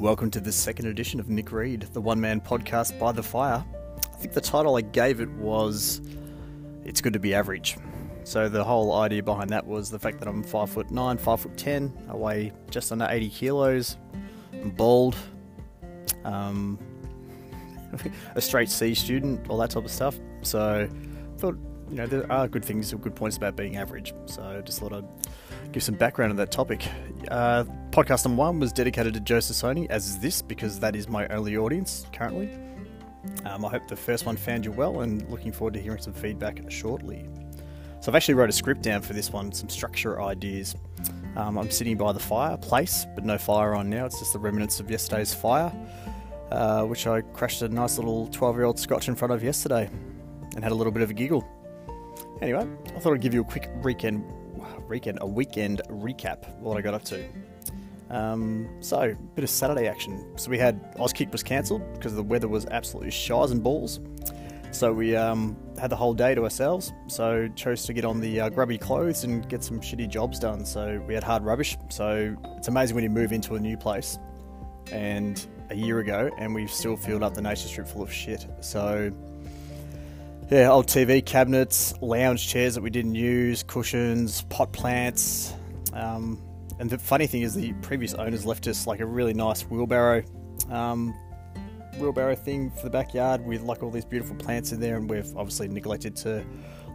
Welcome to the second edition of Nick Reed, the one man podcast by the fire. I think the title I gave it was It's Good to Be Average. So the whole idea behind that was the fact that I'm five foot nine, five foot ten, I weigh just under 80 kilos, I'm bald, um, a straight C student, all that type of stuff. So I thought, you know, there are good things, good points about being average. So just thought I'd give some background on that topic. Uh, podcast number one was dedicated to Joe Sassoni, as is this, because that is my only audience currently. Um, I hope the first one found you well and looking forward to hearing some feedback shortly. So I've actually wrote a script down for this one, some structure ideas. Um, I'm sitting by the fireplace, but no fire on now. It's just the remnants of yesterday's fire, uh, which I crashed a nice little 12 year old scotch in front of yesterday and had a little bit of a giggle. Anyway, I thought I'd give you a quick weekend weekend, a weekend recap of what I got up to. Um, so, a bit of Saturday action. So we had Auskick was cancelled because the weather was absolutely shies and balls. So we um, had the whole day to ourselves. So chose to get on the uh, grubby clothes and get some shitty jobs done. So we had hard rubbish. So it's amazing when you move into a new place. And a year ago, and we've still filled up the nature strip full of shit. So yeah, old TV cabinets, lounge chairs that we didn't use, cushions, pot plants. Um, and the funny thing is, the previous owners left us like a really nice wheelbarrow, um, wheelbarrow thing for the backyard with like all these beautiful plants in there, and we've obviously neglected to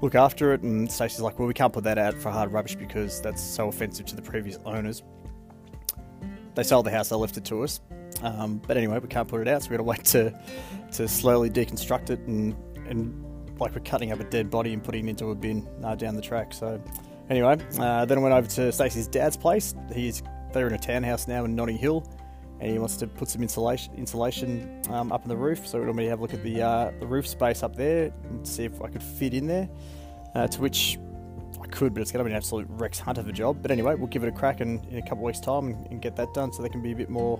look after it. And Stacey's like, "Well, we can't put that out for hard rubbish because that's so offensive to the previous owners." They sold the house, they left it to us. Um, but anyway, we can't put it out, so we got to wait to to slowly deconstruct it and and like we're cutting up a dead body and putting it into a bin uh, down the track. So anyway, uh, then I went over to Stacey's dad's place. He's they're in a townhouse now in Notting Hill, and he wants to put some insulation insulation um, up in the roof. So we to have a look at the uh, the roof space up there and see if I could fit in there. Uh, to which I could, but it's going to be an absolute Rex Hunt of a job. But anyway, we'll give it a crack in, in a couple of weeks' time and, and get that done so they can be a bit more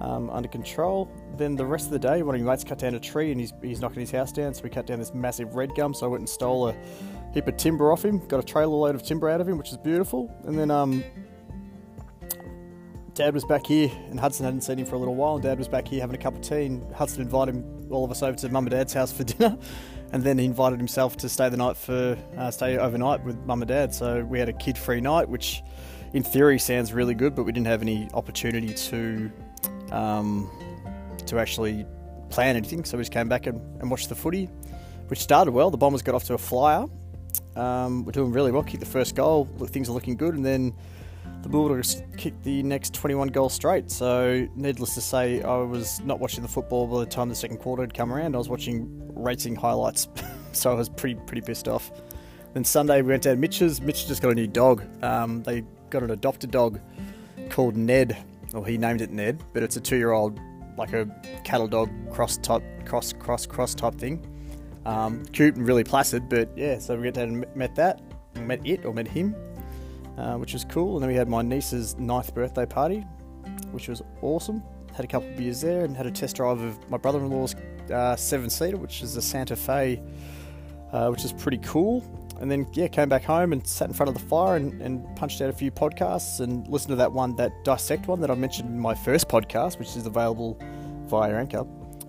um, under control. Then the rest of the day, one of my mates cut down a tree and he's, he's knocking his house down, so we cut down this massive red gum. So I went and stole a heap of timber off him, got a trailer load of timber out of him, which is beautiful. And then um, Dad was back here, and Hudson hadn't seen him for a little while. And Dad was back here having a cup of tea, and Hudson invited him, all of us over to Mum and Dad's house for dinner. And then he invited himself to stay the night for uh, stay overnight with Mum and Dad. So we had a kid-free night, which in theory sounds really good, but we didn't have any opportunity to um, to actually plan anything. So we just came back and, and, watched the footy, which started well. The Bombers got off to a flyer. Um, we're doing really well. Kicked the first goal. Things are looking good, and then the Bulldogs kicked the next 21 goals straight. So, needless to say, I was not watching the football by the time the second quarter had come around. I was watching racing highlights, so I was pretty pretty pissed off. Then Sunday we went down Mitch's. Mitch just got a new dog. Um, they got an adopted dog called Ned well, he named it Ned, but it's a two-year-old, like a cattle dog cross type, cross cross cross type thing. Um, cute and really placid, but yeah. So we went down and met that, met it or met him, uh, which was cool. And then we had my niece's ninth birthday party, which was awesome. Had a couple of beers there and had a test drive of my brother-in-law's uh, seven-seater, which is a Santa Fe, uh, which is pretty cool and then yeah, came back home and sat in front of the fire and, and, punched out a few podcasts and listened to that one, that dissect one that I mentioned in my first podcast, which is available via Anchor,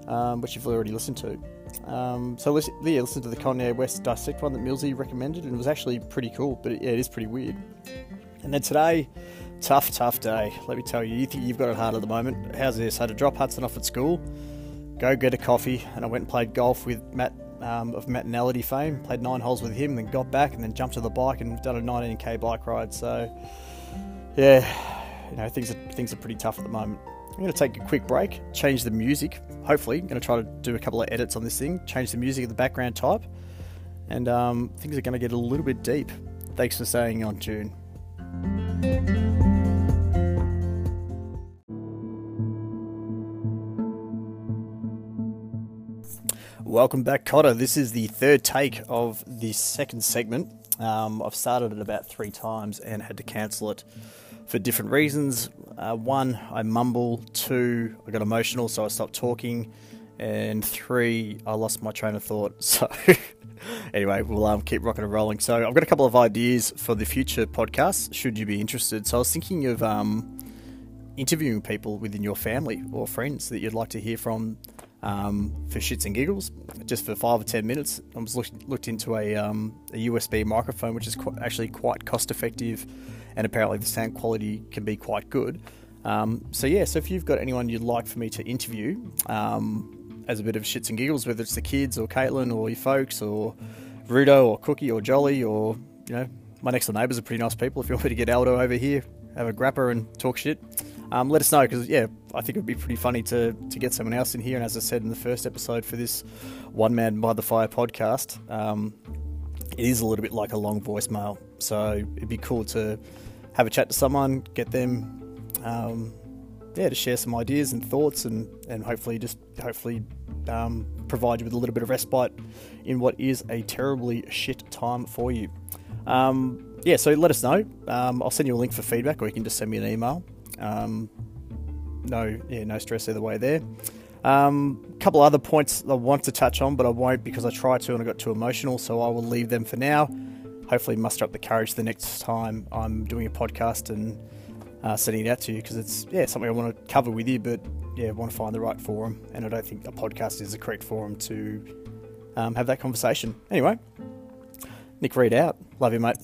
um, which you've already listened to. Um, so listen, yeah, listen to the Kanye West dissect one that Millsy recommended, and it was actually pretty cool. But it, yeah, it is pretty weird. And then today, tough, tough day. Let me tell you, you think you've got it hard at the moment. How's this? I had to drop Hudson off at school, go get a coffee, and I went and played golf with Matt um, of Nellity fame. Played nine holes with him, then got back and then jumped to the bike and done a 19k bike ride. So, yeah, you know things are things are pretty tough at the moment. I'm going to take a quick break, change the music. Hopefully, I'm going to try to do a couple of edits on this thing, change the music of the background type, and um, things are going to get a little bit deep. Thanks for staying on tune. Welcome back, Cotter. This is the third take of the second segment. Um, I've started it about three times and had to cancel it for different reasons. Uh, one, I mumble. Two, I got emotional, so I stopped talking. And three, I lost my train of thought. So, anyway, we'll um, keep rocking and rolling. So, I've got a couple of ideas for the future podcasts, should you be interested. So, I was thinking of um, interviewing people within your family or friends that you'd like to hear from um, for shits and giggles, just for five or ten minutes. I was looked, looked into a, um, a USB microphone, which is qu- actually quite cost effective, and apparently the sound quality can be quite good. Um, so yeah, so if you've got anyone you'd like for me to interview um, as a bit of shits and giggles, whether it's the kids or Caitlin or your folks or Rudo or Cookie or Jolly or you know my next door neighbours are pretty nice people. If you want me to get Aldo over here, have a grappa and talk shit, um, let us know because yeah, I think it'd be pretty funny to to get someone else in here. And as I said in the first episode for this One Man by the Fire podcast, um, it is a little bit like a long voicemail, so it'd be cool to have a chat to someone, get them, um, yeah, to share some ideas and thoughts, and and hopefully just hopefully um, provide you with a little bit of respite in what is a terribly shit time for you. Um, yeah, so let us know. Um, I'll send you a link for feedback, or you can just send me an email. Um, no, yeah, no stress either way there. A um, couple other points I want to touch on, but I won't because I tried to and I got too emotional, so I will leave them for now. Hopefully, muster up the courage the next time I'm doing a podcast and uh, sending it out to you because it's yeah something I want to cover with you, but yeah, want to find the right forum, and I don't think a podcast is the correct forum to um, have that conversation. Anyway, Nick Reed out. Love you, mate.